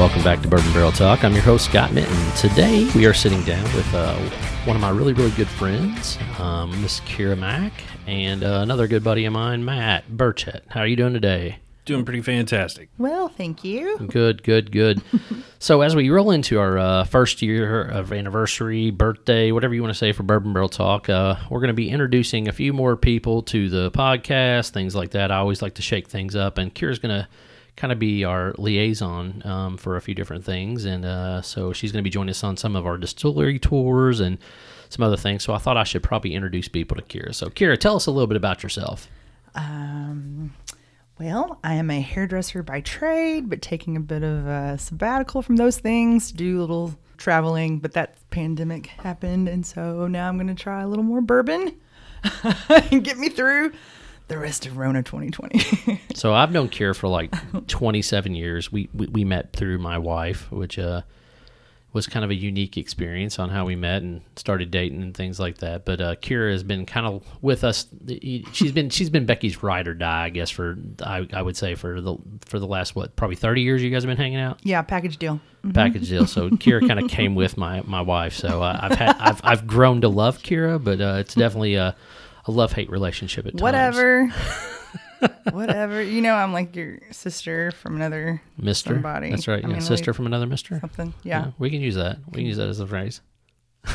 welcome back to Bourbon Barrel Talk. I'm your host, Scott Minton. Today we are sitting down with uh, one of my really, really good friends, um, Miss Kira Mack, and uh, another good buddy of mine, Matt Burchett. How are you doing today? Doing pretty fantastic. Well, thank you. Good, good, good. so as we roll into our uh, first year of anniversary, birthday, whatever you want to say for Bourbon Barrel Talk, uh, we're going to be introducing a few more people to the podcast, things like that. I always like to shake things up, and Kira's going to kind of be our liaison um, for a few different things. And uh, so she's going to be joining us on some of our distillery tours and some other things. So I thought I should probably introduce people to Kira. So, Kira, tell us a little bit about yourself. Um, well, I am a hairdresser by trade, but taking a bit of a sabbatical from those things, to do a little traveling. But that pandemic happened, and so now I'm going to try a little more bourbon and get me through the rest of Rona 2020. so I've known Kira for like 27 years. We, we, we met through my wife, which uh, was kind of a unique experience on how we met and started dating and things like that. But uh, Kira has been kind of with us. She's been she's been Becky's ride or die, I guess. For I, I would say for the for the last what probably 30 years you guys have been hanging out. yeah, package deal. Mhm. Package deal. So Kira kind of came with my my wife. So uh, I've had I've I've grown to love Kira, but uh, it's definitely a a love hate relationship at times. Whatever. Whatever. You know, I'm like your sister from another Mister. somebody. That's right. I Yeah, mean, sister like, from another mister. something. Yeah. we can use that. We can use that as a phrase.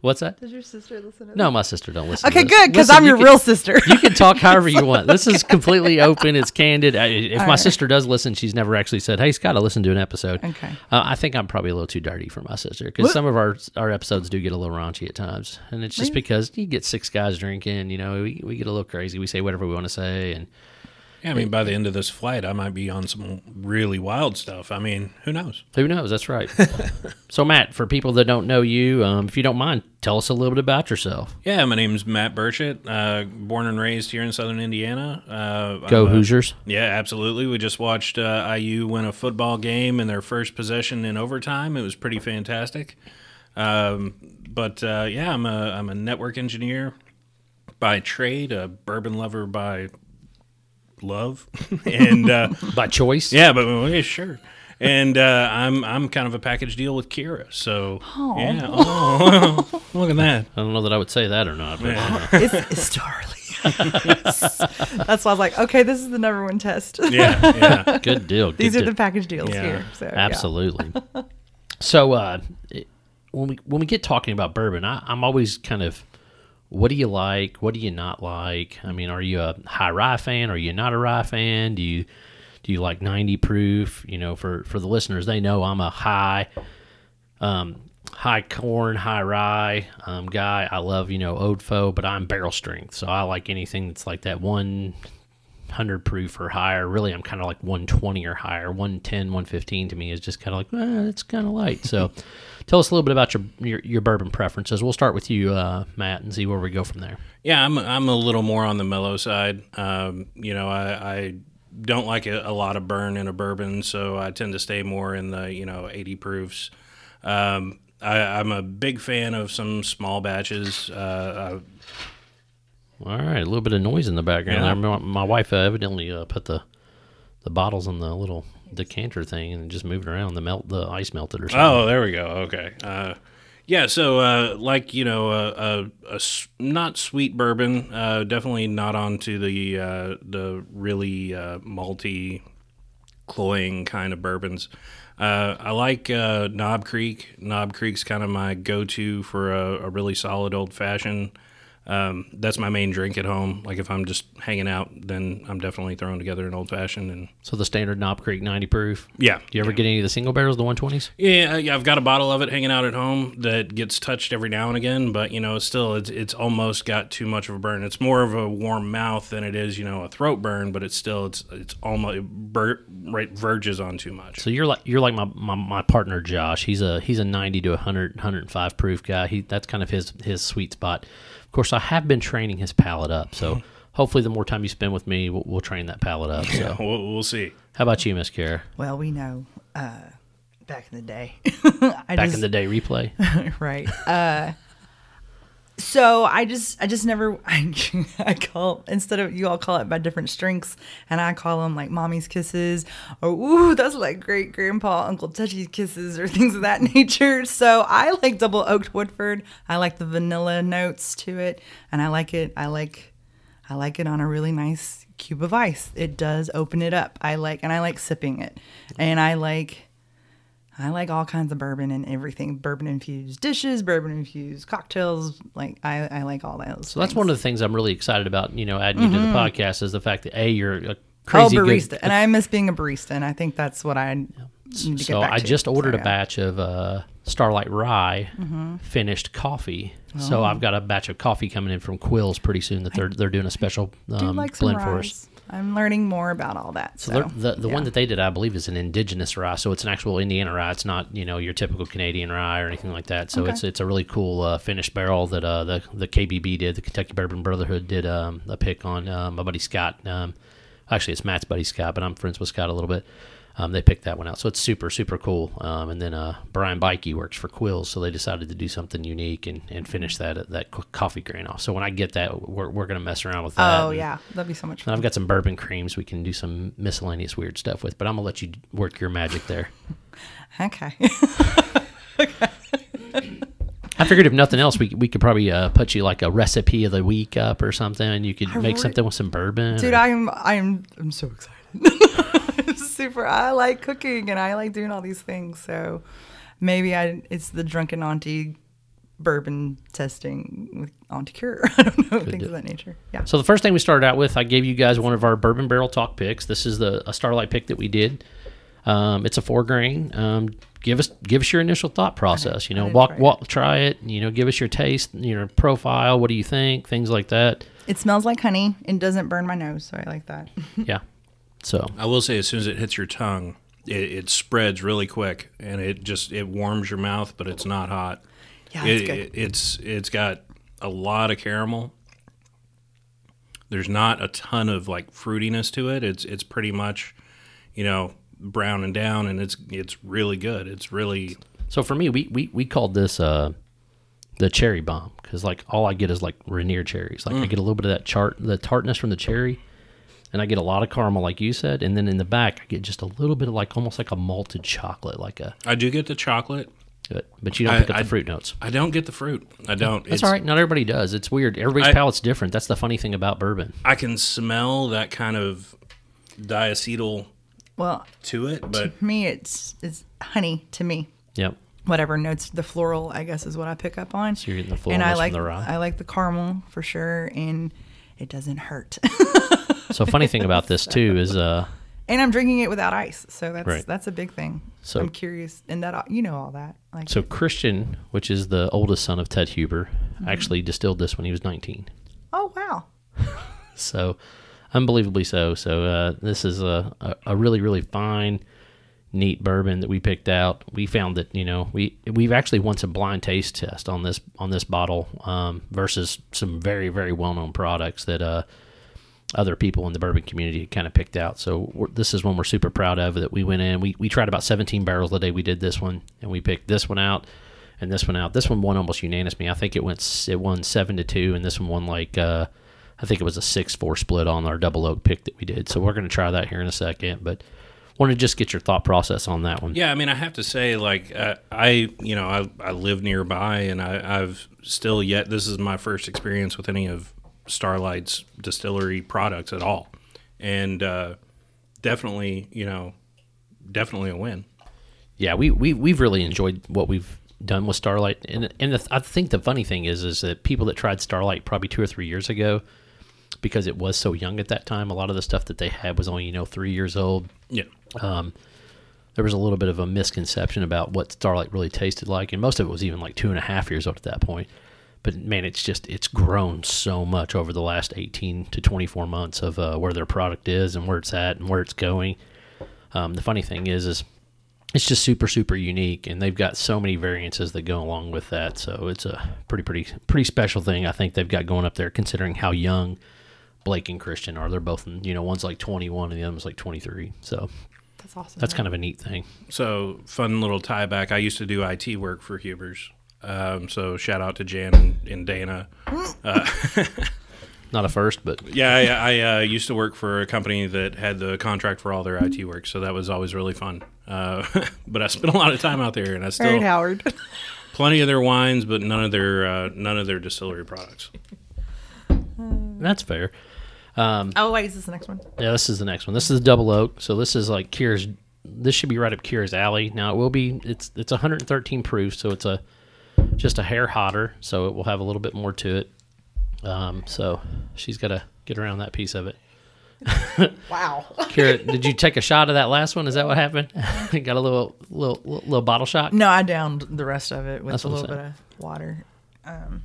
What's that? Does your sister listen to No, my sister don't listen. Okay, good, because I'm you your can- real sister. You can talk however you want. This is completely open. It's candid. I- If my right. sister does listen, she's never actually said, "Hey, Scott, I listened to an episode." Okay. Uh, I think I'm probably a little too dirty for my sister because some of our our episodes do get a little raunchy at times, and it's just because you get six guys drinking. You know, we, we get a little crazy. We say whatever we want to say, and Yeah, I mean, by the end of this flight, I might be on some really wild stuff. I mean, who knows? who knows? That's right. so, Matt, for people that don't know you, um, if you don't mind, tell us a little bit about yourself. Yeah, my name's Matt Burchett, uh, born and raised here in southern Indiana. Uh, Go a- Hoosiers. Yeah, absolutely. We just watched uh, IU win a football game in their first possession in overtime. It was pretty fantastic. Um, but uh, yeah, I'm a I'm a network engineer by trade, a bourbon lover by love, and uh, By choice. Yeah, but well, yeah, sure. And uh, I'm I'm kind of a package deal with Kira. So yeah, oh, look at that. I don't know that I would say that or not. But, it's, it's Charlie. That's why I was like, okay, this is the number one test. Yeah, yeah. Good deal. These good are deal. the package deals Yeah. here. So, yeah. Absolutely. so uh, it- when we when we get talking about bourbon, I, I'm always kind of, what do you like? What do you not like? I mean, are you a high rye fan? Are you not a rye fan? Do you do you like 90 proof? You know, for for the listeners, they know I'm a high. Um, high corn, high rye um, guy. I love you know Old Foe, but I'm barrel strength, so I like anything that's like that one hundred proof or higher. Really, I'm kind of like 120 or higher. 110, 115 to me is just kind of like eh, it's kind of light. So, tell us a little bit about your, your your bourbon preferences. We'll start with you, uh, Matt, and see where we go from there. Yeah, I'm I'm a little more on the mellow side. Um, you know, I, I don't like a, a lot of burn in a bourbon, so I tend to stay more in the you know 80 proofs. Um, I, I'm a big fan of some small batches. Uh, All right, a little bit of noise in the background. Yeah. My, my wife uh, evidently uh, put the the bottles in the little decanter thing and just moved it around. The melt, the ice melted or something. oh, there we go. Okay. Uh, yeah, so uh, like you know, a, a, a s- not sweet bourbon, uh, definitely not onto the uh, the really uh, malty, cloying kind of bourbons. Uh, I like uh, Knob Creek. Knob Creek's kind of my go-to for a, a really solid old fashioned. Um, that's my main drink at home. Like if I'm just hanging out, then I'm definitely throwing together an old fashioned. And So the standard Knob Creek 90 proof. yeah, Do you ever get any of the single barrels, the 120s? Yeah, yeah, I've got a bottle of it hanging out at home that gets touched every now and again, but you know, still, it's it's almost got too much of a burn. It's more of a warm mouth than it is, you know, a throat burn, but it's still it's it's almost it bur- right verges on too much. So you're like you're like my, my, my partner Josh. He's a he's a 90 to 100 105 proof guy. He that's kind of his his sweet spot. Of course, I have been training his palate up. So hopefully, the more time you spend with me, we'll, we'll train that palate up. So We'll, we'll see. how about you, Miss Kara? Well, we know uh, back in the day. I Back just, in the day, replay. right. Uh, So I just, I just never, I, I call instead of you all call it by different strengths, and I call them like mommy's kisses, or ooh, that's like great grandpa Uncle Touchy's kisses, or things of that nature. So I like double oaked Woodford. I like the vanilla notes to it, and I like it. I like, I like it on a really nice cube of ice. It does open it up. I like, and I like sipping it, and I like. I like all kinds of bourbon and everything. Bourbon infused dishes, bourbon infused cocktails. Like I, I like all those. So that's one of the things I'm really excited about. You know, adding you to the podcast is the fact that a you're a oh, crazy barista, good. and I miss being a barista, and I think that's what I need to get so I to. just ordered So, a batch of uh, Starlight Rye finished coffee. So I've got a batch of coffee coming in from Quills pretty soon. That they're they're doing a special Do um, like some blend for us. I'm learning more about all that. So, So the the one that they did, I believe, is an indigenous rye. So it's an actual Indiana rye. It's not you know your typical Canadian rye or anything like that. So Okay. it's it's a really cool uh, finished barrel that uh, the the KBB did. The Kentucky Bourbon Brotherhood did um, a pick on um, my buddy Scott. Um, actually, it's Matt's buddy Scott, but I'm friends with Scott a little bit. Um, they picked that one out, so it's super super cool. Um, and then uh, Brian Bikey works for Quills, so they decided to do something unique and, and finish that that coffee grain off. So when I get that, we're, we're gonna mess around with that. Oh and- yeah, that'd be so much and fun. I've got some bourbon creams we can do some miscellaneous weird stuff with, but I'm gonna let you work your magic there. Okay. I figured if nothing else, we we could probably uh, put you like a recipe of the week up or something, and you could I make re- something with some bourbon. Dude, or- I'm I'm I'm so excited. Super. I like cooking and I like doing all these things. So maybe I it's the drunken auntie bourbon testing with Auntie Cure. I don't know things do of that nature. Yeah. So the first thing we started out with, I gave you guys one of our bourbon barrel talk picks. This is the a Starlight pick that we did. Um, it's a four grain. Um, give us give us your initial thought process. You know, walk try it. walk try it. You know, give us your taste, your profile. What do you think? Things like that. It smells like honey and doesn't burn my nose, so I like that. Yeah. So I will say, as soon as it hits your tongue, it, it spreads really quick, and it just it warms your mouth, but it's not hot. Yeah, it, good. It, it's it's got a lot of caramel. There's not a ton of like fruitiness to it. It's it's pretty much, you know, brown and down, and it's it's really good. It's really So for me, we we, we called this uh, the cherry bomb because like all I get is like Rainier cherries. Like I get a little bit of that chart, the tartness from the cherry, and I get a lot of caramel, like you said, and then in the back I get just a little bit of like almost like a malted chocolate, like a. I do get the chocolate. But, but you don't I- pick up I- the fruit notes. I don't get the fruit. I don't. That's It's- all right. Not everybody does. It's weird. Everybody's I- palate's different. That's the funny thing about bourbon. I can smell that kind of diacetyl Well, to it, but to me, it's it's honey to me. Yep. Whatever notes the floral, I guess, is what I pick up on. So you're getting the and I floralness like from the rye. I like the caramel for sure, and it doesn't hurt. So funny thing about this too is uh, and I'm drinking it without ice, so that's Right. that's a big thing. So- I'm curious, and that you know all that. Like, so Christian, which is the oldest son of Ted Huber, Mm-hmm. actually distilled this when he was 19. oh wow, So, unbelievably so. So, uh, this is a, a, a really, really fine, neat bourbon that we picked out. We found that you know we we've actually won some blind taste test on this on this bottle um, versus some very, very well known products that uh, other people in the bourbon community kind of picked out. So this is one we're super proud of that we went in. We we tried about 17 barrels the day we did this one, and we picked this one out. And this one out. This one won almost unanimously. I think it went. It won seven to two, and this one won like uh, I think it was a six four split on our double oak pick that we did. So we're going to try that here in a second. But want to just get your thought process on that one. Yeah, I mean, I have to say, like, uh, I, you know, I, I live nearby, and I, I've still yet. This is my first experience with any of Starlight's distillery products at all, and uh, definitely, you know, definitely a win. yeah, we, we we've really enjoyed what we've done with Starlight, and and the, I think the funny thing is is that people that tried Starlight probably two or three years ago, because it was so young at that time, a lot of the stuff that they had was only you know three years old. Yeah, Um, there was a little bit of a misconception about what Starlight really tasted like, and most of it was even like two and a half years old at that point. But man, it's just it's grown so much over the last eighteen to twenty four months of uh, where their product is and where it's at and where it's going. Um, the funny thing is, is it's just super super unique, and they've got so many variances that go along with that. So it's a pretty pretty pretty special thing I think they've got going up there, considering how young Blake and Christian are. They're both you know one's like twenty one and the other's like twenty three. So that's awesome. that's kind of a neat thing. so fun little tie back. I used to do IT work for Huber's, Um, so shout out to Jan and, and Dana. Not a first, but Yeah, I, I uh, used to work for a company that had the contract for all their IT work, so that was always really fun. Uh, but I spent a lot of time out there, and I still right, Howard. plenty of their wines, but none of their uh, none of their distillery products. that's fair. oh wait, is this the next one? Yeah, this is the next one. This is the double oak. So this is like Kira's. This should be right up Kira's alley. Now it will be. It's it's 113 proof, so it's a just a hair hotter. So it will have a little bit more to it. Um, so she's got to get around that piece of it. Wow. Kira, did you take a shot of that last one? Is that what happened? got a little little little bottle shot. No, I downed the rest of it with That's a little bit of water. Um,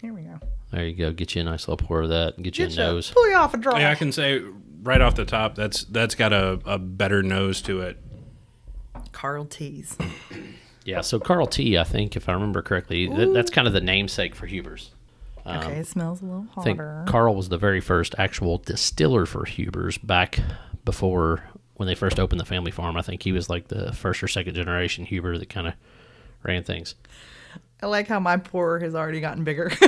here we go. There you go. Get you a nice little pour of that. Get you Get a nose. Pull you off a draw. Yeah, I can say right off the top, that's that's got a, a better nose to it. Carl T's. Yeah. So Carl T. I think if I remember correctly, th- that's kind of the namesake for Huber's. Um, okay, it smells a little hotter. I think. Carl was the very first actual distiller for Huber's back before when they first opened the family farm. I think he was like the first or second generation Huber that kind of ran things. I like how my pour has already gotten bigger.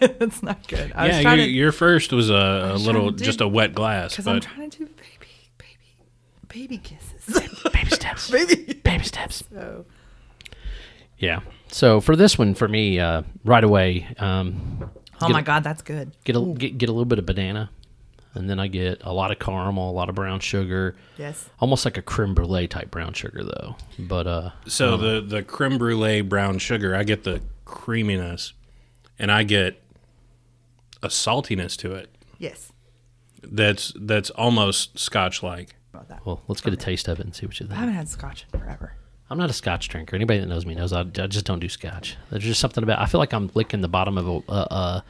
That's not good. I yeah, was you, to your first was a, a was little trying to just a wet glass, because I'm trying to do baby, baby, baby kisses. Baby steps. baby. Baby steps. So, Yeah. So for this one, for me, uh, right away, um, oh my it- God, that's good. get a get, get a little bit of banana, and then I get a lot of caramel, a lot of brown sugar, Yes. almost like a creme brulee type brown sugar though. But uh, so the the creme brulee brown sugar, I get the creaminess, and I get a saltiness to it Yes. That's that's almost Scotch like. Well, let's get a taste of it and see what you think. I haven't had scotch in forever. I'm not a Scotch drinker. Anybody that knows me knows I, I just don't do Scotch. There's just something about. I feel like I'm licking the bottom of a a, a,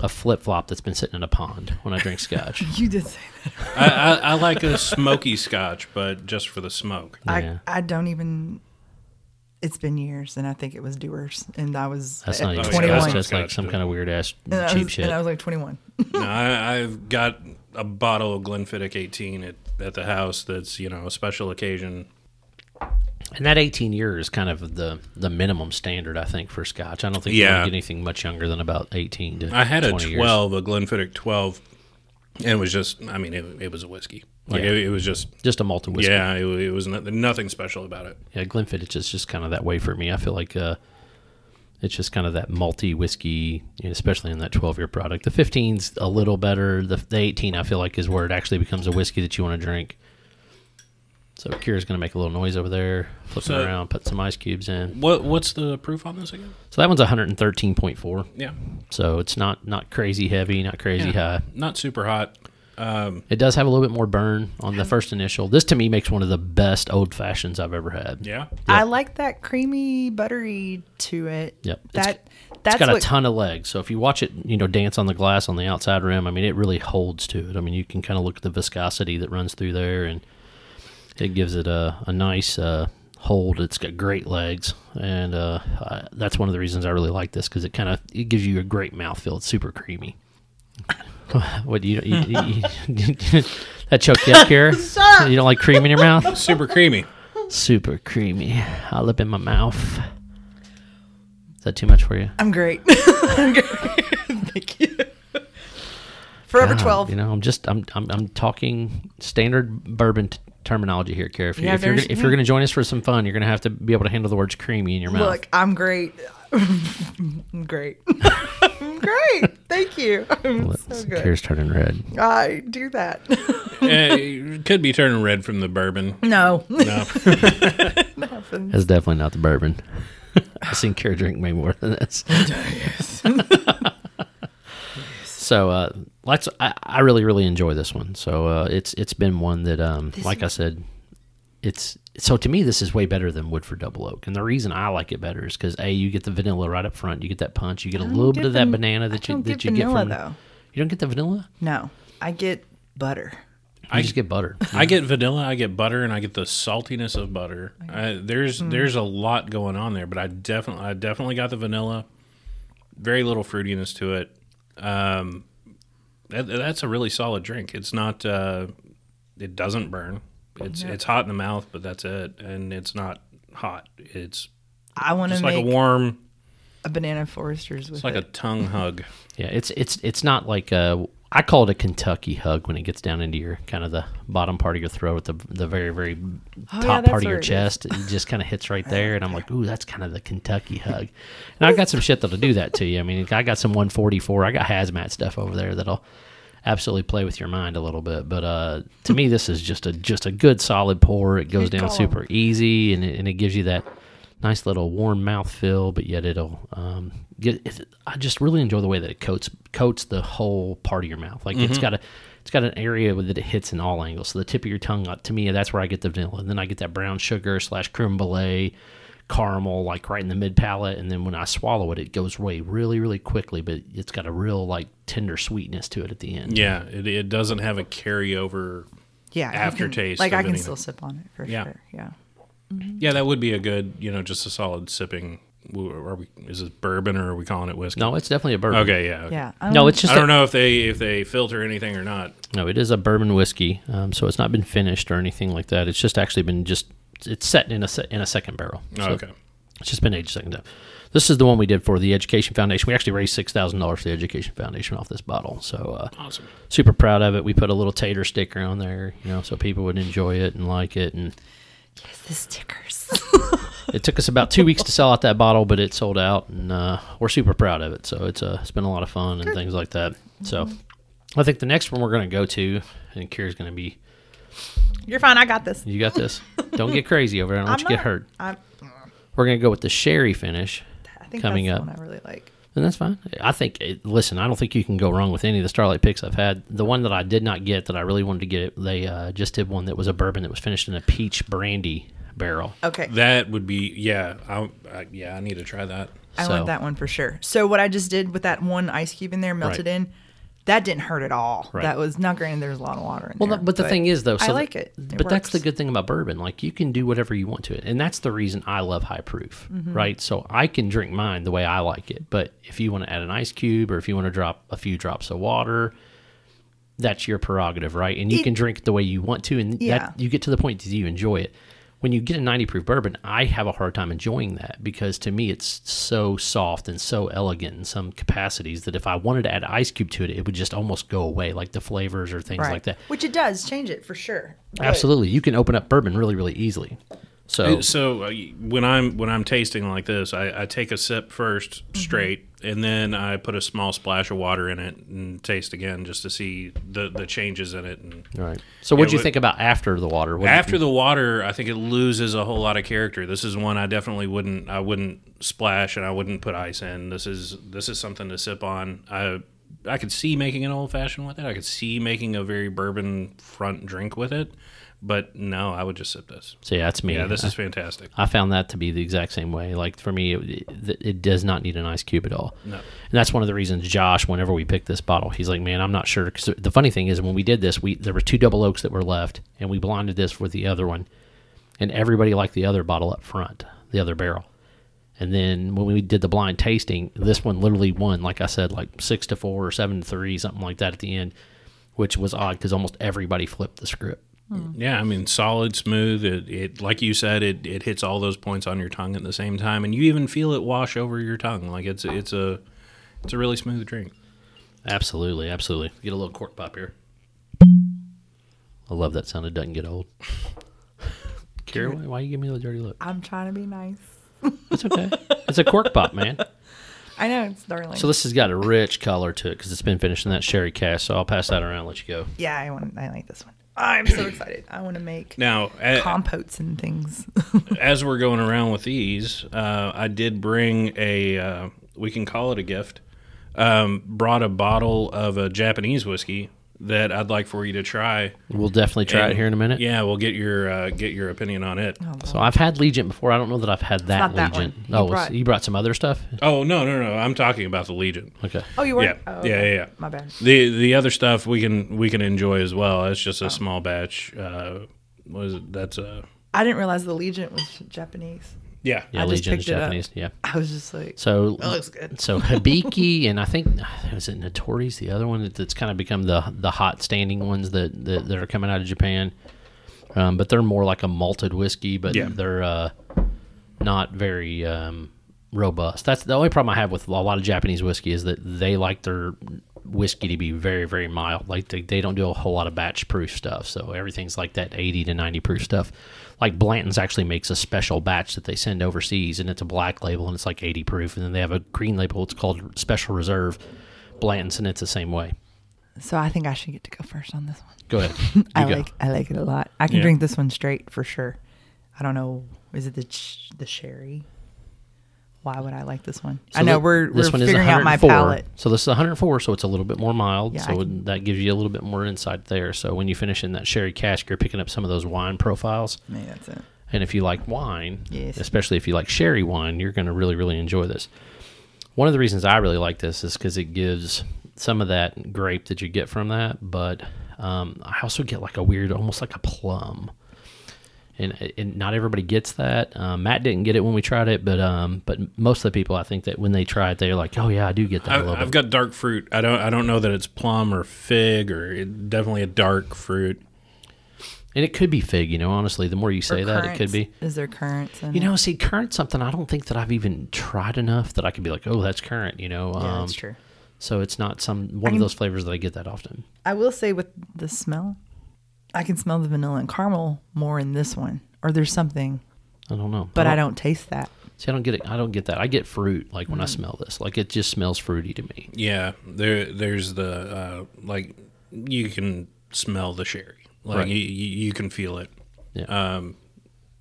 a flip flop that's been sitting in a pond when I drink Scotch. You did say that. I, I, I like a smoky Scotch, but just for the smoke. Yeah. I I don't even. It's been years, and I think it was Dewar's, and I was That's not even Oh, yeah, Scotch. 21. That's just like some kind of weird ass and, cheap was, shit. and I was like 21. No, I, I've got a bottle of Glenfiddich 18 at, at the house that's, you know, a special occasion. And that 18 year is kind of the the minimum standard, I think, for Scotch. I don't think you Yeah. want to get anything much younger than about 18 to I had a 20 years. 12, a Glenfiddich 12, and it was just, I mean, it, it was a whiskey. Like, Yeah. it, it was just, Just a malted whiskey. yeah, it, it was no- nothing special about it. Yeah, Glenfiddich is just kind of that way for me. I feel like uh, it's just kind of that malty whiskey, especially in that 12 year product. The 15's a little better. The, the 18, I feel like, is where it actually becomes a whiskey that you want to drink. So Kira's going to make a little noise over there, flipping So- around, put some ice cubes in. What What's the proof on this again? So that one's 113.4. Yeah. So it's not not crazy heavy, not crazy high. Not super hot. Um, It does have a little bit more burn on the first initial. This to me makes one of the best old fashions I've ever had. yeah. I like that creamy, buttery to it. Yep. It's- That that's it's got a ton of legs. So if you watch it, you know, dance on the glass on the outside rim, I mean, it really holds to it. I mean, you can kind of look at the viscosity that runs through there, and it gives it a, a nice uh, hold. It's got great legs, and uh, I, that's one of the reasons I really like this because it kind of it gives you a great mouthfeel. It's super creamy. what do you, you, you, you that choked you up, Kara? Shut. You don't like cream in your mouth? Super creamy. Super creamy. I lip in my mouth. Is that too much for you? I'm great. I'm great. Thank you. Forever God, 12. You know, I'm just I'm I'm, I'm talking standard bourbon t- terminology here, Kara. If, you, Yeah, if you're gonna- if you're going to join us for some fun, you're going to have to be able to handle the words creamy in your mouth. Look, I'm great. I'm great. I'm great. Thank you. I'm so good. Kara's turning red. I do that. It eh, could be turning red from the bourbon. no. No. It. That's definitely not the bourbon. I've seen Kara drink way more than this. So, uh, let's. I, I really, really enjoy this one. So, uh, it's it's been one that, um, like I said, it's so to me this is way better than Woodford Double Oak, and the reason I like it better is because a you get the vanilla right up front, you get that punch, you get a little get bit of that van- banana I that you don't that get you vanilla, get from. though. You don't get the vanilla. No. I get butter. You just get butter. I get vanilla, I get butter, and I get the saltiness of butter. I, there's Hmm. there's a lot going on there, but I definitely I definitely got the vanilla. Very little fruitiness to it. Um, that, that's a really solid drink. It's not. Uh, it doesn't burn. It's it's hot in the mouth, but that's it, and it's not hot. It's I want to like make a warm, a banana Foresters with it's like a tongue hug. Yeah, it's it's it's not like a. I call it a Kentucky hug when it gets down into your kind of the bottom part of your throat, the the very very Oh, top that's part of your it chest. It just kind of hits right there, and I'm like, ooh, that's kind of the Kentucky hug. And I've got some shit that'll do that to you. I mean, I got some 144. I got hazmat stuff over there that'll absolutely play with your mind a little bit. But uh, to me, this is just a just a good solid pour. It goes Good down super easy, and it, and it gives you that nice little warm mouth feel. But yet it'll um, get. It, I just really enjoy the way that it coats coats the whole part of your mouth. Like it's got a. It's got an area that it hits in all angles. So the tip of your tongue, uh, to me, that's where I get the vanilla. And then I get that brown sugar slash creme brulee, caramel, like right in the mid palate. And then when I swallow it, it goes away really, really quickly. But it's got a real like tender sweetness to it at the end. Yeah, it, it doesn't have a carryover. yeah, you can- aftertaste Like I can anything. still sip on it for Yeah. sure. Yeah. Yeah, that would be a good, you know, just a solid sipping. Are we? Is it bourbon or are we calling it whiskey? No, it's definitely a bourbon. Okay, yeah. Yeah. I No, don't- it's just I a- don't know if they if they filter anything or not. No, it is a bourbon whiskey, um, so it's not been finished or anything like that. It's just actually been just it's set in a se- in a second barrel. Oh, So okay. it's just been aged second time. This is the one we did for the Education Foundation. We actually raised six thousand dollars for the Education Foundation off this bottle. So uh, Awesome. super proud of it. We put a little tater sticker on there, you know, so people would enjoy it and like it. And the stickers. it took us about two weeks to sell out that bottle, but it sold out, and uh, we're super proud of it. So it's uh, it's been a lot of fun and things like that. So I think the next one we're going to go to, and Kira's going to be You're fine. I got this. You got this. Don't get crazy over it. I don't want I'm you not- get hurt. I'm, We're gonna go with the sherry finish, I think Coming that's up. the one I really like. And that's fine. I think. It, listen, I don't think you can go wrong with any of the Starlight picks I've had. The one that I did not get that I really wanted to get, they uh, just did one that was a bourbon that was finished in a peach brandy barrel. Okay. That would be yeah. I, I yeah. I need to try that. I So- want that one for sure. So what I just did with that one ice cube in there, melted Right. in, that didn't hurt at all. Right. That was not granted. There's a lot of water in Well, there. the- but the thing is, though, so I like it. It but that's the good thing about bourbon. Like you can do whatever you want to it, and that's the reason I love high proof, Mm-hmm. right? So I can drink mine the way I like it. But if you want to add an ice cube, or if you want to drop a few drops of water, that's your prerogative, right? And you It- can drink it the way you want to, and Yeah. that you get to the point that you enjoy it. When you get a 90 proof bourbon, I have a hard time enjoying that because to me it's so soft and so elegant in some capacities that if I wanted to add ice cube to it, it would just almost go away, like the flavors or things right. like that. Which it does change it for sure. Absolutely, you can open up bourbon really, really easily. So So uh, when I'm when I'm tasting like this, I, I take a sip 1st Mm-hmm. straight, and then I put a small splash of water in it and taste again just to see the the changes in it. And all right. So what do Yeah, you think about after the water? What do you after the water, I think it loses a whole lot of character. This is one I definitely wouldn't I wouldn't splash and I wouldn't put ice in. This is this is something to sip on. I I could see making an old fashioned with it. I could see making a very bourbon front drink with it. But no, I would just sip this. so yeah, that's me. Yeah, this is fantastic. I found that to be the exact same way. Like for me, it, it, it does not need an ice cube at all. No. And that's one of the reasons Josh, whenever we picked this bottle, he's like, "Man, I'm not sure." Because the funny thing is, when we did this, we there were two double oaks that were left, and we blinded this with the other one, and everybody liked the other bottle up front, the other barrel. And then when we did the blind tasting, this one literally won, like I said, like six to four or seven to three, something like that at the end, which was odd because almost everybody flipped the script. Hmm. Yeah, I mean, solid, smooth. It, it like you said, it, it hits all those points on your tongue at the same time, and you even feel it wash over your tongue. Like it's it's a it's a really smooth drink. Absolutely, absolutely. Get a little cork pop here. I love that sound. It doesn't get old. Kira, why, why you give me the dirty look? I'm trying to be nice. It's okay. it's a cork pop, man. I know it's darling. So this has got a rich color to it because it's been finished in that sherry cask. So I'll pass that around. and Let you go. yeah, I want. I like this one. I'm so excited. I want to make Now, compotes and things. as we're going around with these, uh, I did bring a uh, we can call it a gift. Um, brought a bottle of a Japanese whiskey that I'd like for you to try. We'll definitely try it here in a minute. Yeah, we'll get your uh, get your opinion on it. So I've had Legent before. I don't know that I've had that not that Legent. one. You oh, brought- you brought some other stuff. Oh no no no! I'm talking about the Legent. Okay. oh, you were. Yeah, Oh, yeah, yeah, yeah. My bad. The the other stuff we can we can enjoy as well. It's just a small batch. Uh, what is it? That's uh I didn't realize the Legent was Japanese. Yeah. Yeah, I just Legent is picked it up. Japanese. Yeah. I was just like, So that looks good. So Hibiki and I think was it Notori's the other one that- that's kind of become the the hot standing ones that that, that are coming out of Japan. Um, but they're more like a malted whiskey, but Yeah. they're uh, not very um, robust. That's the only problem I have with a lot of Japanese whiskey is that they like their whiskey to be very very mild. Like they, they don't do a whole lot of batch proof stuff. So everything's like that 80 to 90 proof stuff. Like Blanton's actually makes a special batch that they send overseas and it's a black label and it's like 80 proof and then they have a green label it's called Special Reserve Blanton's and it's the same way. So I think I should get to go first on this one. Go ahead. I go. like I like it a lot. I can Yeah. drink this one straight for sure. I don't know. Is it the ch- the sherry? Why would I like this one? I know we're this we're one is figuring out my 104. palate. So this is 104, so it's a little bit more mild. Yeah, so that gives you a little bit more insight there. So when you finish in that sherry cask, you're picking up some of those wine profiles. Maybe that's it. And if you like wine, Yes. especially if you like sherry wine, you're going to really, really enjoy this. One of the reasons I really like this is because it gives some of that grape that you get from that, but um, I also get like a weird, almost like a plum. And, and not everybody gets that. Um, Matt didn't get it when we tried it, but um, but most of the people, I think that when they try it, they're like, "Oh yeah, I do get that a I, little I've bit." got dark fruit. I don't. I don't know that it's plum or fig or it, definitely a dark fruit. and it could be fig. You know, honestly, the more you say Or that, it could be. Is there currants? In You it? know, see, currant something I don't think that I've even tried enough that I could be like, "Oh, that's currant." You know, yeah, um, that's true. So it's not some one of those flavors that I get that often. I will say with the smell, I can smell the vanilla and caramel more in this one, or there's something, I don't know, but I don't taste that. See, I don't get it. I don't get that. I get fruit like Mm. when I smell this. Like it just smells fruity to me. Yeah, there. There's the uh, like you can smell the sherry. Like Right. you, you, you can feel it. Yeah. Um,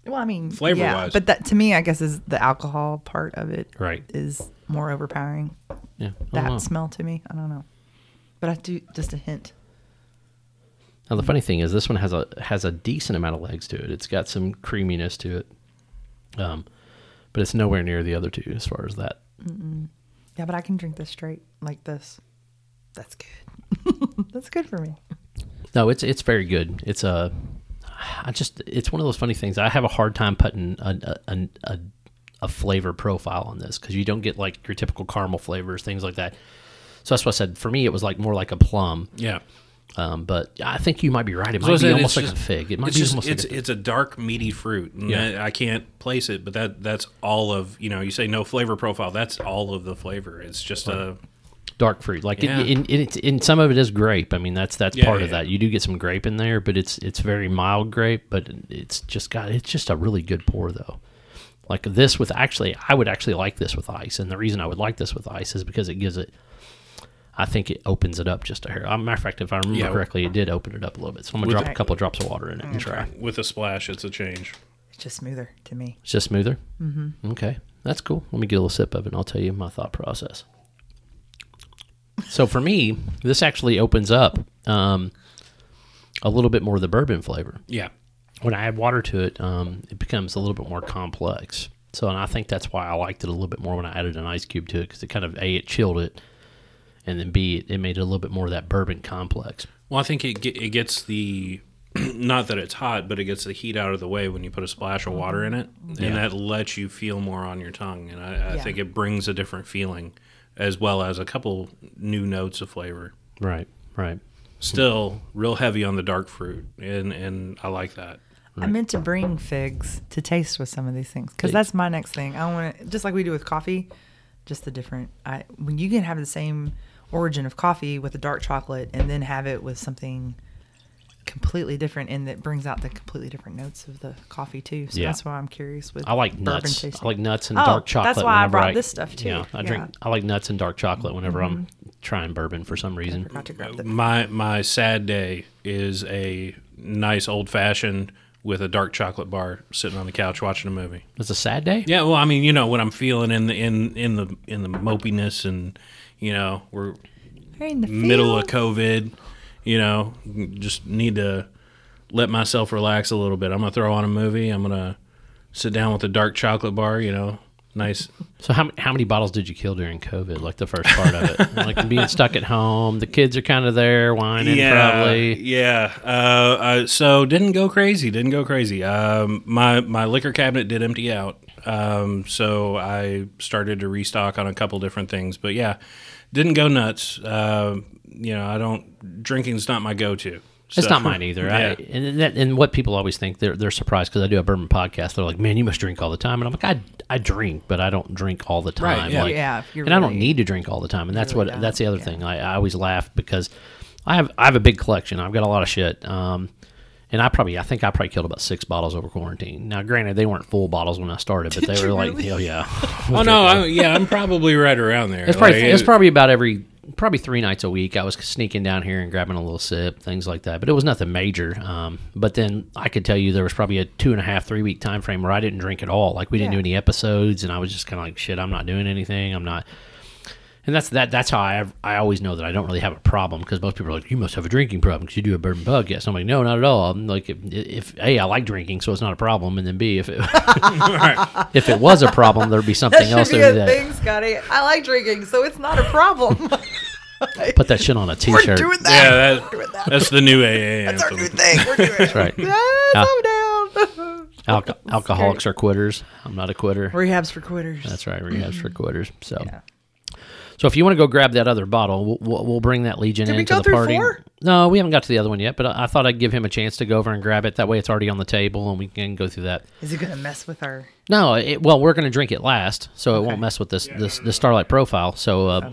Well, I mean, Flavor yeah, wise. but that to me, I guess, is the alcohol part of it Right. is more overpowering. Yeah. That know. smell to me, I don't know, but I do just a hint. Now the funny thing is, this one has a has a decent amount of legs to it. It's got some creaminess to it, um, but it's nowhere near the other two as far as that. Yeah, but I can drink this straight like this. That's good. That's good for me. No, it's it's very good. It's a, I just it's one of those funny things. I have a hard time putting a a, a, a flavor profile on this because you don't get like your typical caramel flavors, things like that. So that's what I said. For me, it was like more like a plum. yeah. Um, but I think you might be right. It might said be almost like just- a fig. It might It's be just almost it's like a, it's a dark meaty fruit. Yeah. I, can't place it, but that that's all of you know. You say no flavor profile. That's all of the flavor. It's just a dark fruit. Like Yeah. it, in, in, in some of it is grape. I mean, that's that's Yeah, part of yeah. that. You do get some grape in there, but it's it's very mild grape. But it's just got it's just a really good pour though. Like this with actually, I would actually like this with ice, and the reason I would like this with ice is because it gives it. I think it opens it up just a hair. As a matter of fact, if I remember Yeah. correctly, it did open it up a little bit. So I'm gonna With drop the- a couple of drops of water in it and try. with a splash. It's a change. It's just smoother to me. It's just smoother. Mm-hmm. Okay, that's cool. Let me get a little sip of it, and I'll tell you my thought process. So for me, this actually opens up um, a little bit more of the bourbon flavor. Yeah. When I add water to it, um, it becomes a little bit more complex. So, and I think that's why I liked it a little bit more when I added an ice cube to it because it kind of a it chilled it, and then b it, it made it a little bit more of that bourbon complex. Well, I think it ge- it gets the not that it's hot, but it gets the heat out of the way when you put a splash of water in it, Yeah. and that lets you feel more on your tongue. And I, I Yeah. think it brings a different feeling, as well as a couple new notes of flavor. Right. Right. Still real heavy on the dark fruit, and and I like that. I meant to bring figs to taste with some of these things because that's my next thing. I want to just like we do with coffee, just the different. I when you can have the same origin of coffee with a dark chocolate and then have it with something completely different and that brings out the completely different notes of the coffee too. So Yeah. that's why I'm curious with I like nuts. tasting. I like nuts and Oh, dark chocolate. that's why I whenever brought this stuff, too. Yeah, I drink. Yeah. Mm-hmm. I like nuts and dark chocolate whenever I'm trying bourbon for some reason. forgot to grab the My my sad day is a nice old fashioned with a dark chocolate bar sitting on the couch watching a movie. It's a sad day. Yeah, well, I mean, you know, when I'm feeling in the in in the in the mopiness and you know we're Right in the middle of. COVID, you know, just need to let myself relax a little bit. I'm gonna throw on a movie. I'm gonna sit down with a dark chocolate bar. You know, nice. So how how many bottles did you kill during COVID? Like the first part of it, like being stuck at home. The kids are kind of there whining, probably. Yeah. Uh, uh, so didn't go crazy. Didn't go crazy. Um, my my liquor cabinet did empty out. Um, so I started to restock on a couple different things. But yeah, didn't go nuts. Uh, you know, I don't. Drinking's not my go-to. It's not mine either. I, and that, and what people always think they're they're surprised because I do a bourbon podcast. They're like, "Man, you must drink all the time," and I'm like, "I I drink, but I don't drink all the time. Right, yeah. Like, Yeah, if you're and I don't need to drink all the time. And that's really what don't, that's the other yeah. thing. I, I always laugh because I have I have a big collection. I've got a lot of shit. Um, and I probably I think I probably killed about six bottles over quarantine. Now, granted, they weren't full bottles when I started, but they were like, hell yeah. Oh no, I, yeah, I'm probably right around there. It's probably Like, it's it- probably about every probably three nights a week. I was sneaking down here and grabbing a little sip, things like that. But it was nothing major. Um, but then I could tell you there was probably a two and a half, three week time frame where I didn't drink at all. Like we didn't Yeah. do any episodes, and I was just kind of like, shit, I'm not doing anything. I'm not. And that's that. That's how I I always know that I don't really have a problem because most people are like, you must have a drinking problem because you do a bourbon bug. Yes, I'm like, no, not at all. I'm like, if, if a I like drinking, so it's not a problem, and then b if it if it was a problem, there'd be something That else should be a that thing, Scotty. I like drinking, so it's not a problem. put that shit on a We're t-shirt. doing that. yeah, that, doing that. that's the new AA That's our new thing. We're doing it. That's right. Yes, Al- I'm down. Alco- alcoholics are quitters. I'm not a quitter. Rehabs for quitters. That's right. Rehabs for quitters. So, Yeah. So if you want to go grab that other bottle, we'll, we'll, we'll bring that Legent Did into the party. four? No, we haven't got to the other one yet, but I, I thought I'd give him a chance to go over and grab it. That way, it's already on the table, and we can go through that. Is it gonna mess with our? No, it, well, we're going to drink it last, so it won't mess with this this the Starlight profile. So, uh,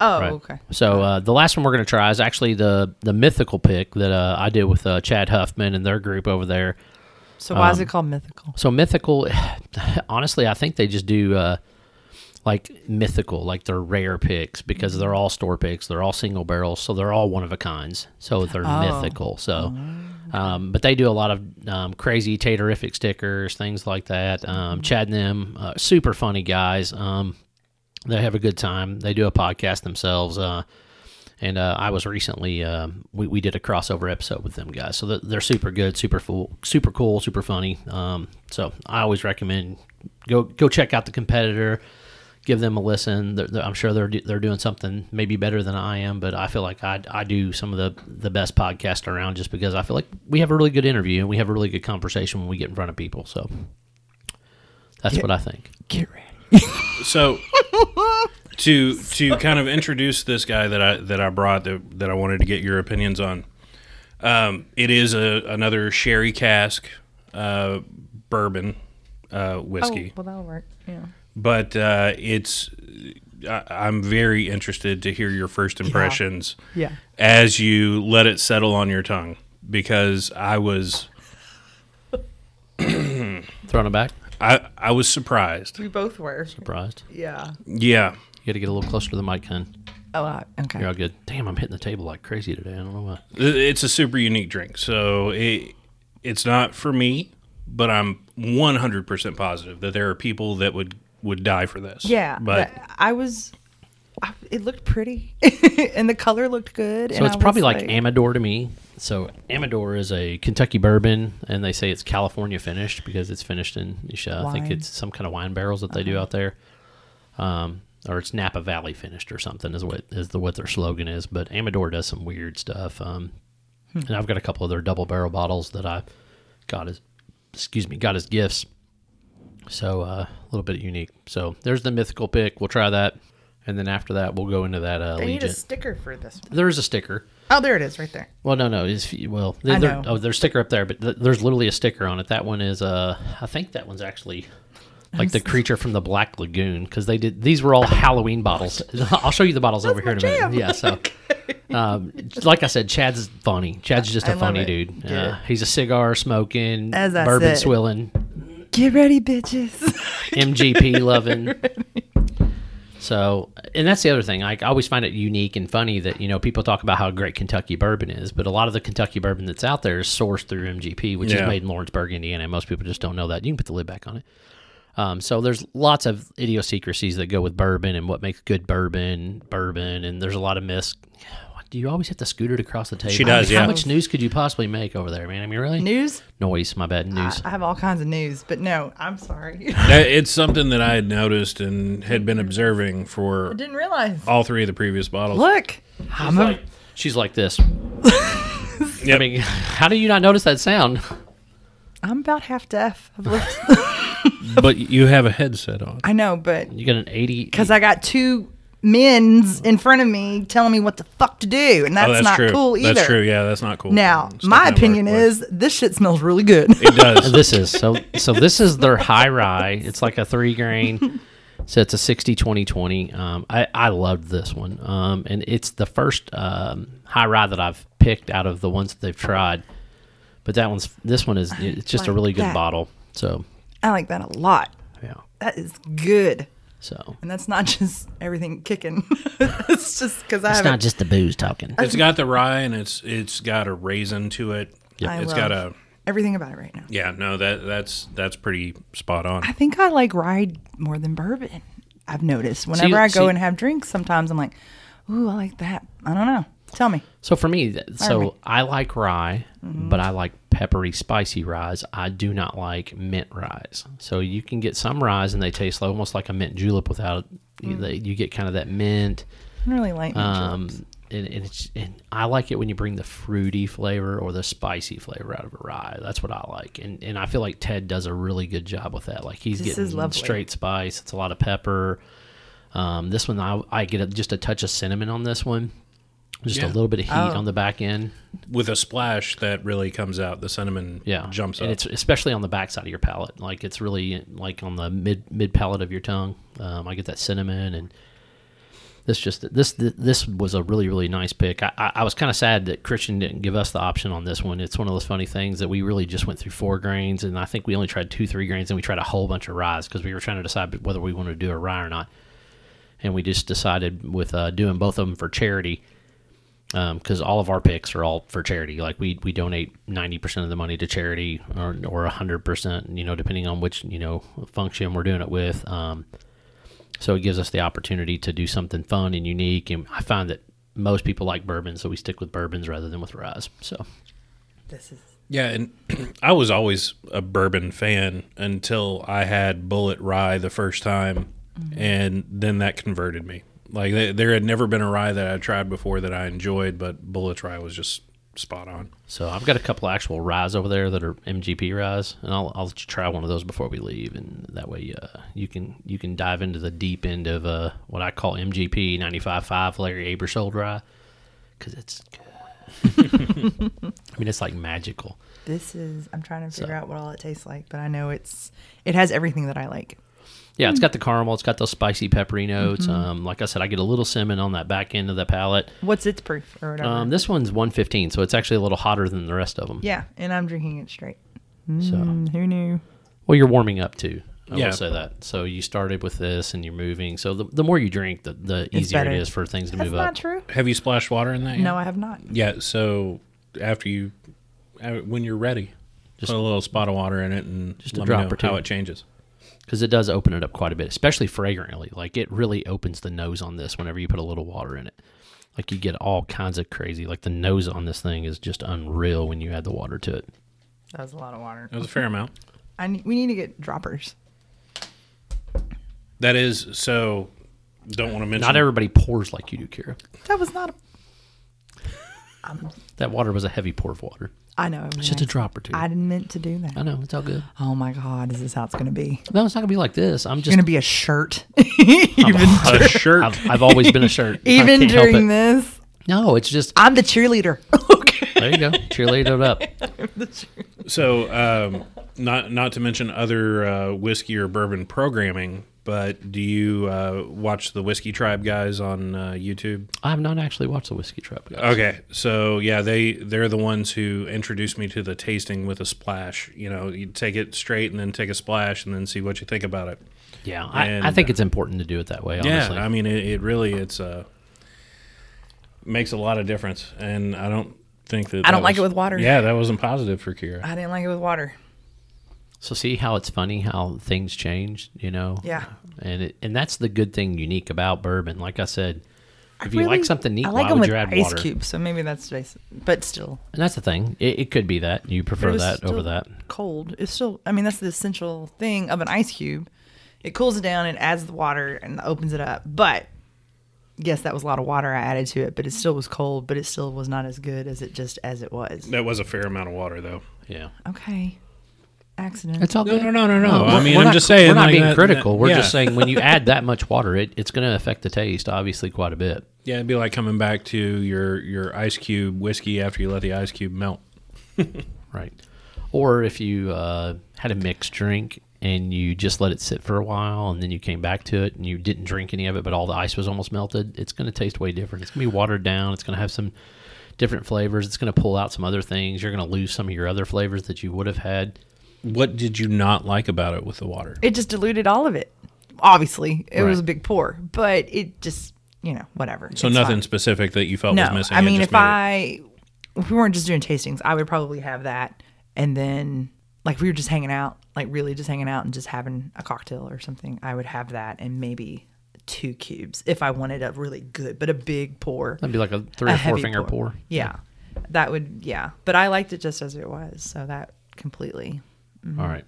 Oh, Right. okay. So uh, the last one we're going to try is actually the the mythical pick that uh, I did with uh, Chad Huffman and their group over there. So why is Um, it called mythical? So mythical, honestly, I think they just do uh, like mythical, like they're rare picks because they're all store picks. They're all single barrels, so they're all one of a kinds. So they're Oh. mythical. So, um, but they do a lot of um, crazy taterific stickers, things like that. Um, Chad and them, uh, super funny guys. Um, they have a good time. They do a podcast themselves. Uh, and uh, I was recently um we, we did a crossover episode with them guys, so they're, they're super good, super full, super cool, super funny. Um, so I always recommend go go check out the competitor, give them a listen. They're, they're- I'm sure they're do- they're doing something maybe better than I am, but I feel like I I do some of the the best podcast around just because I feel like we have a really good interview and we have a really good conversation when we get in front of people. So that's what I think. Get ready. So to to kind of introduce this guy that I that I brought that, that I wanted to get your opinions on. Um, it is a another sherry cask uh, bourbon uh, whiskey, Oh, well, that'll work. Yeah. But uh, it's I, I'm very interested to hear your first impressions Yeah. as you let it settle on your tongue because I was Throwing it back, I I was surprised. We both were. surprised. Yeah. Yeah. You got to get a little closer to the mic, hun. Oh, uh, okay. You're all good. Damn, I'm hitting the table like crazy today. I don't know why. It's a super unique drink. So it, it's not for me, but I'm 100% positive that there are people that would would die for this. Yeah, But but I was. I, it looked pretty, and the color looked good. So and it's I probably was like, Amador to me. So Amador is a Kentucky bourbon, and they say it's California finished because it's finished in. I think it's some kind of wine barrels that they do out there, um, or it's Napa Valley finished or something is what is the what their slogan is. But Amador does some weird stuff, um, and I've got a couple of their double barrel bottles that I got as excuse me got as gifts. So uh, a little bit unique. So there's the mythical pick. We'll try that, and then after that we'll go into that uh, They need a sticker for this one. There's a sticker. Oh, there it is, right there. Well, no, no. It's well, I know. oh, there's a sticker up there, but th- there's literally a sticker on it. That one is, uh, I think that one's actually like the creature from the Black Lagoon because they did these were all Halloween bottles. I'll show you the bottles over here in a minute. jam. Yeah, so. Um, like I said, Chad's funny. Chad's just a funny it. dude. Uh, he's a cigar smoking, bourbon swilling, Get ready, bitches. MGP loving. So, and that's the other thing. I always find it unique and funny that you know people talk about how great Kentucky bourbon is, but a lot of the Kentucky bourbon that's out there is sourced through MGP, which Yeah. is made in Lawrenceburg, Indiana. Most people just don't know that. You can put the lid back on it. Um, so there's lots of idiosyncrasies that go with bourbon and what makes good bourbon, bourbon, and there's a lot of myths. Do you always have to scoot it across the table? She does, How yeah. much news could you possibly make over there, man? I mean, really? news? Noise, my bad. News. I, I have all kinds of news, but no, I'm sorry. it's something that I had noticed and had been observing for I Didn't realize. all three of the previous bottles. Look, I'm, a, she's like this. Yep. I mean, how do you not notice that sound? I'm about half deaf. I've lived- but you have a headset on. I know, but You got an 80. because I got two men's in front of me telling me what the fuck to do, and that's, oh, that's not true. cool either. That's true. Yeah, that's not cool. Now, It's my opinion work with- is this shit smells really good. it does. this is so so this is their high rye it's like a three grain so it's a 60 20 20 um, I, I loved this one um, and it's the first um, high rye that i've picked out of the ones that they've tried but that one's this one is it's just a really good that. bottle so I like that a lot. yeah That is good. So And that's not just everything kicking. it's just because I it's haven't. not just the booze talking It's got the rye and it's it's got a raisin to it. I It's love got a everything about it right now. yeah. No, that that's that's pretty spot on. I think I like rye more than bourbon. I've noticed whenever I go see- and have drinks, sometimes I'm like, "Ooh, I like that." I don't know. Tell me. So for me, th- so me. I like rye, Mm-hmm. but I like peppery, spicy ryes. I do not like mint ryes. So you can get some ryes and they taste almost like a mint julep without Mm. they, you get kind of that mint. I really like mint Um, and, and it's and I like it when you bring the fruity flavor or the spicy flavor out of a rye. That's what I like, and and I feel like Ted does a really good job with that. Like he's This getting straight spice. It's a lot of pepper. Um, this one I, I get a, just a touch of cinnamon on this one, just a little bit of heat Oh. on the back end. With a splash that really comes out. The cinnamon Yeah, jumps and up. it's especially on the back side of your palate. Like it's really like on the mid mid palate of your tongue. Um, I get that cinnamon and. This just this this was a really really nice pick. I, I, I was kind of sad that Christian didn't give us the option on this one. It's one of those funny things that we really just went through four grains, and I think we only tried two three grains, and we tried a whole bunch of ryes because we were trying to decide whether we wanted to do a rye or not. And we just decided with uh, doing both of them for charity, because all of our picks are all for charity. Like we we donate ninety percent of the money to charity, or or hundred percent, you know, depending on which you know function we're doing it with. Um, so it gives us the opportunity to do something fun and unique. And I find that most people like bourbon, so we stick with bourbons rather than with ryes. So This is Yeah, and I was always a bourbon fan until I had Bulleit Rye the first time, and then that converted me. Like th- there had never been a rye that I tried before that I enjoyed, but Bulleit Rye was just spot on. so I've got a couple actual ryes over there that are MGP ryes, and I'll I'll let you try one of those before we leave, and that way uh, you can you can dive into the deep end of uh, what I call MGP 95.5 Larry Ebersold rye because it's good. I mean, it's like magical. this is. I'm trying to figure So- out what all it tastes like, but I know it's. It has everything that I like. Yeah, it's got the caramel. It's got those spicy, peppery notes. Mm-hmm. Um, like I said, I get a little cinnamon on that back end of the palate. What's its proof or whatever? Um, this one's 115, so it's actually a little hotter than the rest of them. yeah, and I'm drinking it straight. So, Mm, who knew? well, you're warming up too. I Yeah. will say that. So you started with this, and you're moving. So the, the more you drink, the, the easier it is for things to That's move up. That's not true. Have you splashed water in that? Yet? No, I have not. Yeah. So after you, uh, when you're ready, just put a little spot of water in it and Just a let drop me know or two. how it changes. Because it does open it up quite a bit, especially fragrantly. Like it really opens the nose on this whenever you put a little water in it. Like you get all kinds of crazy. Like the nose on this thing is just unreal when you add the water to it. That was a lot of water. That was a fair amount. I need, we need to get droppers. That is so. Don't want to mention. Not everybody pours like you do, Kira. That was not. A, That water was a heavy pour of water. I know. It's just a drop or two. I didn't meant to do that. I know it's all good. Oh my god, is this how it's going to be? No, it's not gonna be like this. I'm just going to be a shirt. I'm even a- a shirt. I've, I've always been a shirt. Even during this, No, it's just I'm the cheerleader. okay. there you go. Cheerleader it up. So, um, not not to mention other uh, whiskey or bourbon programming, but do you uh, watch the Whiskey Tribe guys on uh, YouTube? I have not actually watched the whiskey Tribe Guys. Okay, so yeah, they they're the ones who introduced me to the tasting with a splash. You know, you take it straight and then take a splash and then see what you think about it. Yeah, I, I And- think it's important to do it that way. Honestly. Yeah, I mean, it, it really it's uh, makes a lot of difference, and I don't think that I don't that like was- it with water. Yeah, that wasn't positive for Kira. I didn't like it with water. So see how it's funny how things change, you know? Yeah. And it, and that's the good thing unique about bourbon. Like I said, if you Really- like something neat, I like why them would with you add ice water? cubes, so maybe that's basic. But still, And that's the thing. It, it could be that you prefer it was that over that. Cold. It's still. I mean, that's the essential thing of an ice cube. It cools it down and adds the water and opens it up. But yes, that was a lot of water I added to it. But it still was cold. But it still was not as good as it just as it was. That was a fair amount of water, though. Yeah. Okay. accident. It's all No, good. no, no, no, no. We're- I mean, we're I'm not- just saying. We're not like, being that- critical. that- we're yeah. just saying when you add that much water, it, it's going to affect the taste, obviously, quite a bit. Yeah, it'd be like coming back to your your ice cube whiskey after you let the ice cube melt. Right. Or if you uh, had a mixed drink and you just let it sit for a while and then you came back to it and you didn't drink any of it, but all the ice was almost melted, it's going to taste way different. It's going to be watered down. It's going to have some different flavors. It's going to pull out some other things. You're going to lose some of your other flavors that you would have had. What did you not like about it with the water? it just diluted all of it. Obviously, it was a big pour, but it just you know whatever. So It's nothing fine. specific that you felt No, was missing. I mean, if I if we weren't just doing tastings, I would probably have that, and then like if we were just hanging out, like really just hanging out and just having a cocktail or something, I would have that and maybe two cubes if I wanted a really good, but a big pour, That'd be like a three a or four finger pour. Yeah, that would yeah. But I liked it just as it was, so that completely. Mm-hmm. All right.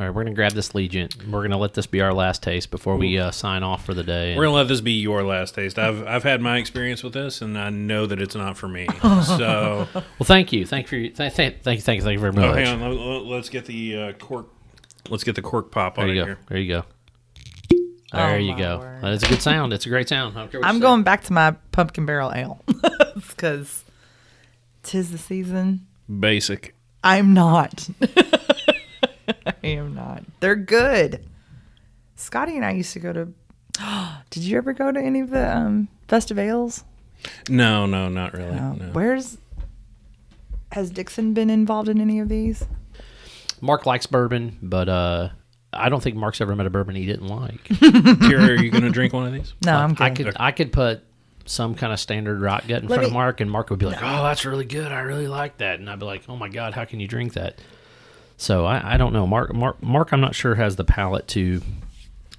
All right, we're gonna grab this Legent. We're gonna let this be our last taste before we uh, sign off for the day. We're gonna let this be your last taste. I've I've had my experience with this, and I know that it's not for me. So, well, thank you, thank you, for your, th- th- thank you, thank you, thank you very much. oh, hang on. Let, let's get the uh, cork. Let's get the cork pop There on you go. here. There you go. Oh, There you my go. word. That is a good sound. It's a great sound. I don't care what I'm you say. going back to my pumpkin barrel ale because tis the season. Basic. I'm not. I am not. They're good. Scotty and I used to go to. Did you ever go to any of the um, festive ales? No, no, not really. No. no. Where's has Dixon been involved in any of these? Mark likes bourbon, but uh, I don't think Mark's ever met a bourbon he didn't like. Kira, are you gonna drink one of these? No, I'm I good. could I could put some kind of standard rock gut in Let front of Mark, and Mark would be like, "Oh, that's really good. I really like that," and I'd be like, "Oh my god, how can you drink that?" So I, I don't know. Mark Mark Mark, I'm not sure has the palate to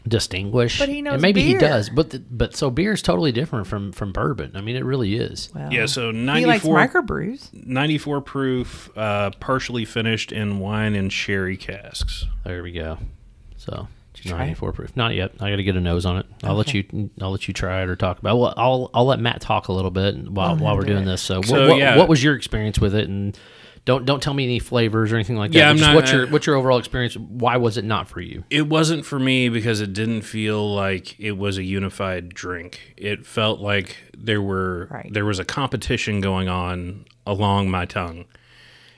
distinguish. But he knows and maybe he does. But the, but so beer is totally different from from bourbon. I mean, it really is. Well, Yeah. So he likes 94, microbrews. 94 proof, uh, partially finished in wine and sherry casks. There we go. So you try it? 94 proof. Not yet. I got to get a nose on it. I'll let you. I'll let you try it or talk about. Well, I'll I'll let Matt talk a little bit while Let him while we're do doing it. this. So, So, what, what, yeah. what was your experience with it? And don't don't tell me any flavors or anything like that. Yeah, I'm just not- What's your uh, what's your overall experience? Why was it not for you? It wasn't for me because it didn't feel like it was a unified drink. It felt like there were Right. there was a competition going on along my tongue.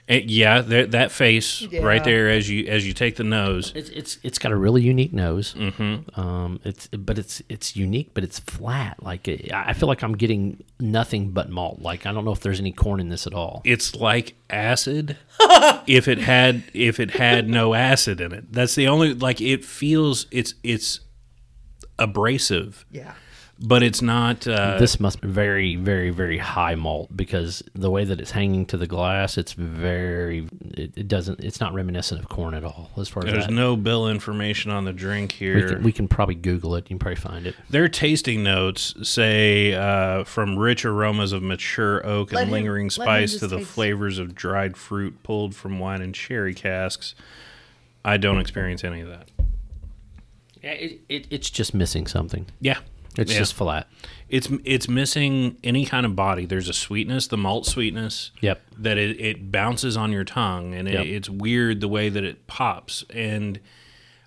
And yeah, that, that face Yeah. right there as you as you take the nose. It's it's it's got a really unique nose. Mm-hmm. Um, it's but it's it's unique, but it's flat. Like it, I feel like I'm getting nothing but malt. Like I don't know if there's any corn in this at all. It's like acid if it had if it had no acid in it. That's the only like it feels it's it's abrasive, Yeah. But it's not uh this must be very, very, very high malt because the way that it's hanging to the glass, it's very. It, it doesn't. It's not reminiscent of corn at all. As far as there's that. no bill information on the drink we here. can, we can probably Google it. You can probably find it. Their tasting notes say uh, from rich aromas of mature oak Let and him- lingering him spice to the taste- flavors of dried fruit pulled from wine and sherry casks. I don't experience any of that. Yeah, it, it, it's just missing something. Yeah. It's Yeah. just flat. it's it's missing any kind of body. There's a sweetness, the malt sweetness. Yep. That it, it bounces on your tongue, and Yep. it, it's weird the way that it pops. And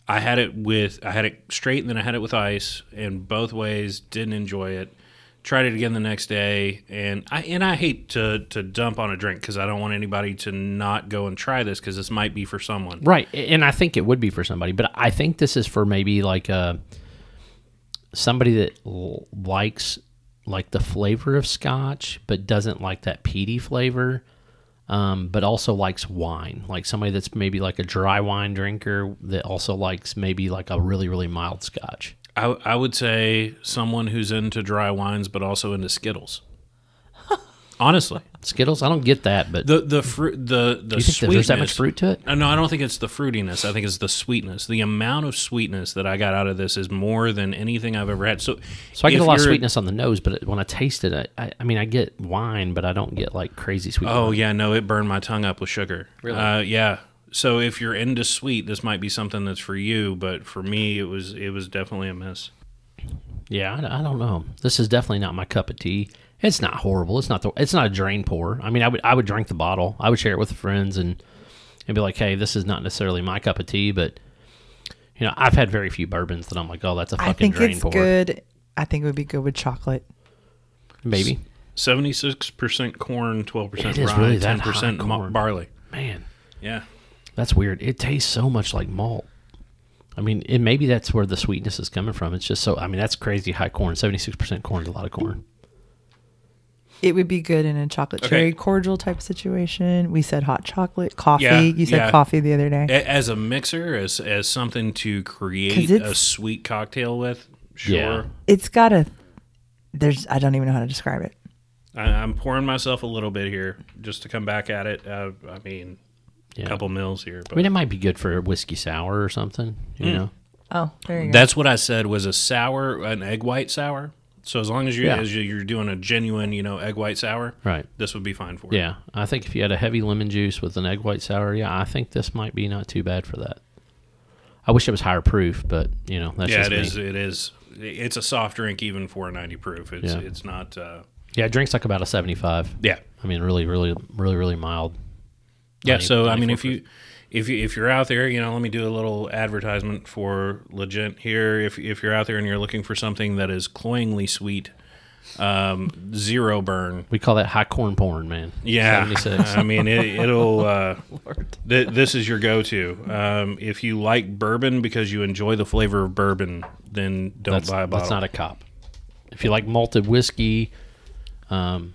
I had it with I had it straight, and then I had it with ice, and both ways didn't enjoy it. Tried it again the next day, and I and I hate to to dump on a drink because I don't want anybody to not go and try this because this might be for someone. Right, and I think it would be for somebody, but I think this is for maybe like uh, somebody that l- likes like the flavor of Scotch, but doesn't like that peaty flavor, um, but also likes wine. Like somebody that's maybe like a dry wine drinker that also likes maybe like a really really mild Scotch. I, I would say someone who's into dry wines but also into Skittles. Honestly. Skittles, I don't get that, but The the fruit the the you think that there's that much fruit to it? Uh, No, I don't think it's the fruitiness. I think it's the sweetness. The amount of sweetness that I got out of this is more than anything I've ever had. So, So I get if a lot of you're- sweetness on the nose, but it, when I taste it, I, I, I mean, I get wine, but I don't get like crazy sweet. Oh yeah, no, it burned my tongue up with sugar. Really? Uh, yeah. So if you're into sweet, this might be something that's for you. But for me, it was it was definitely a miss. Yeah, I, I don't know. This is definitely not my cup of tea. It's not horrible. It's not the. It's not a drain pour. I mean, I would I would drink the bottle. I would share it with friends and and be like, hey, this is not necessarily my cup of tea, but you know, I've had very few bourbons that I'm like, oh, that's a fucking I think drain it's pour. good. I think it would be good with chocolate. Maybe, Seventy six percent corn, twelve percent It is rye, really that ten percent corn. barley. man, Yeah. that's weird. It tastes so much like malt. I mean, it, maybe that's where the sweetness is coming from. It's just so. I mean, that's crazy high corn. Seventy six percent corn is a lot of corn. It would be good in a chocolate Okay. cherry cordial type situation. We said hot chocolate, coffee. Yeah, you said yeah. coffee the other day. As a mixer, as as something to create a sweet cocktail with, sure. Yeah. It's got a. There's. I don't even know how to describe it. I, I'm pouring myself a little bit here just to come back at it. Uh, I mean, Yeah. a couple mils here, but I mean, it might be good for a whiskey sour or something. You Mm. know, Oh, there you go. that's what I said was a sour, an egg white sour. So as long as you Yeah. as you- you're doing a genuine, you know, egg white sour, right? this would be fine for you. Yeah, I think if you had a heavy lemon juice with an egg white sour, yeah, I think this might be not too bad for that. I wish it was higher proof, but you know that's yeah, just it is. It is. It's a soft drink, even for a 90 proof. It's Yeah. it's not. Uh, Yeah, it drinks like about a seventy-five. yeah, I mean, really, really, really, really mild. yeah. So I mean, 94 if you if you if you're out there, you know, let me do a little advertisement for Legent here. If if you're out there and you're looking for something that is cloyingly sweet, um, zero burn. we call that high corn porn, man. Yeah, 76. I mean it, it'll. Uh, th- this is your go-to. Um, if you like bourbon because you enjoy the flavor of bourbon, then don't that's, buy a bottle. that's not a cop. If you like malted whiskey, um,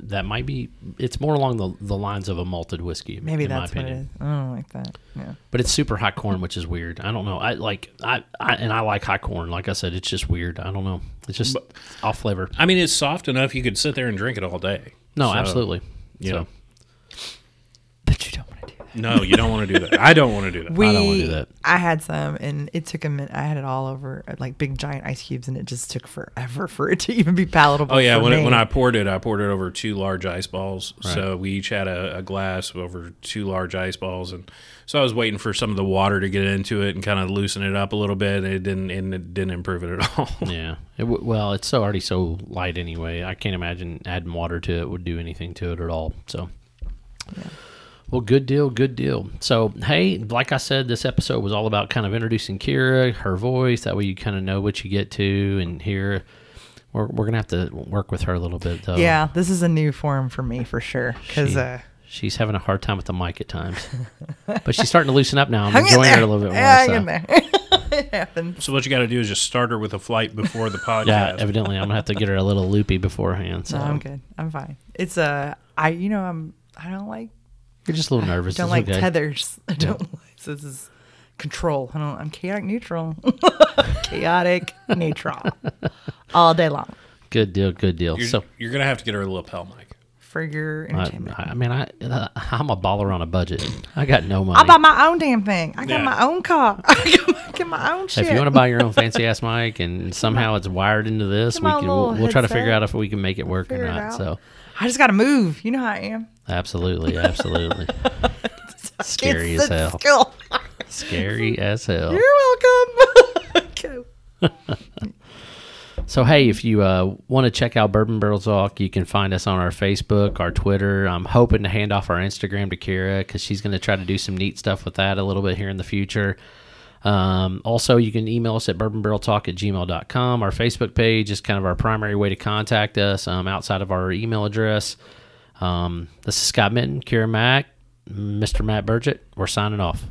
that might be. It's more along the, the lines of a malted whiskey. Maybe in my that's what it opinion. I don't like that. Yeah. But it's super high corn, which is weird. I don't know. I like I, I and I like high corn. Like I said, it's just weird. I don't know. It's just off flavor. I mean, it's soft enough you could sit there and drink it all day. No, So, absolutely. you so know. But you don't want to do that. No, you don't want to do that. I don't want to do that. We, don't wanna do that. I had some, and it took a minute. I had it all over, uh, like big giant ice cubes, and it just took forever for it to even be palatable. Oh yeah, for when, it, when I poured it, I poured it over two large ice balls. So we each had a, a glass over two large ice balls, and so I was waiting for some of the water to get into it and kind of loosen it up a little bit. And it didn't, and it didn't improve it at all. yeah. It w- well, it's so already so light anyway. I can't imagine adding water to it would do anything to it at all. So. Well, good deal, good deal. So, hey, like I said, this episode was all about kind of introducing Kira, her voice. That way, you kind of know what you get to and hear. We're, we're gonna have to work with her a little bit, though. yeah, this is a new form for me for sure. Because She- uh, She's having a hard time with the mic at times, but she's starting to loosen up now. I'm enjoying there. her a little bit more. Hang so. in there. it happens. so what you got to do is just start her with a flight before the podcast. Yeah, evidently, I'm gonna have to get her a little loopy beforehand. So No, I'm good. I'm fine. It's uh, I you know I'm I don't like you're just a little nervous. don't It's like okay. tethers. I don't like this is control. I don't. I'm chaotic neutral. chaotic neutral all day long Good deal, good deal. You're, so, you're gonna have to get her a lapel mic. for your I, entertainment. I mean, I uh, I'm a baller on a budget. I got no money. I buy my own damn thing. I got Yeah. my own car. I got my, get my own shit. If you want to buy your own fancy ass mic and somehow it's wired into this, Get we can. We'll, we'll try to figure out if we can make it work or not. So I just got to move. You know how I am. Absolutely, absolutely, scary as hell. skill. Scary as hell. You're welcome. So hey, if you uh, want to check out Bourbon Barrel Talk, you can find us on our Facebook, our Twitter. I'm hoping to hand off our Instagram to Kira because she's going to try to do some neat stuff with that a little bit here in the future. Um, also, you can email us at bourbonbarreltalk at gmail.com. Our Facebook page is kind of our primary way to contact us um, outside of our email address. Um, this is Scott Minton, Kira Mack, Mr. Matt Burgett. We're signing off.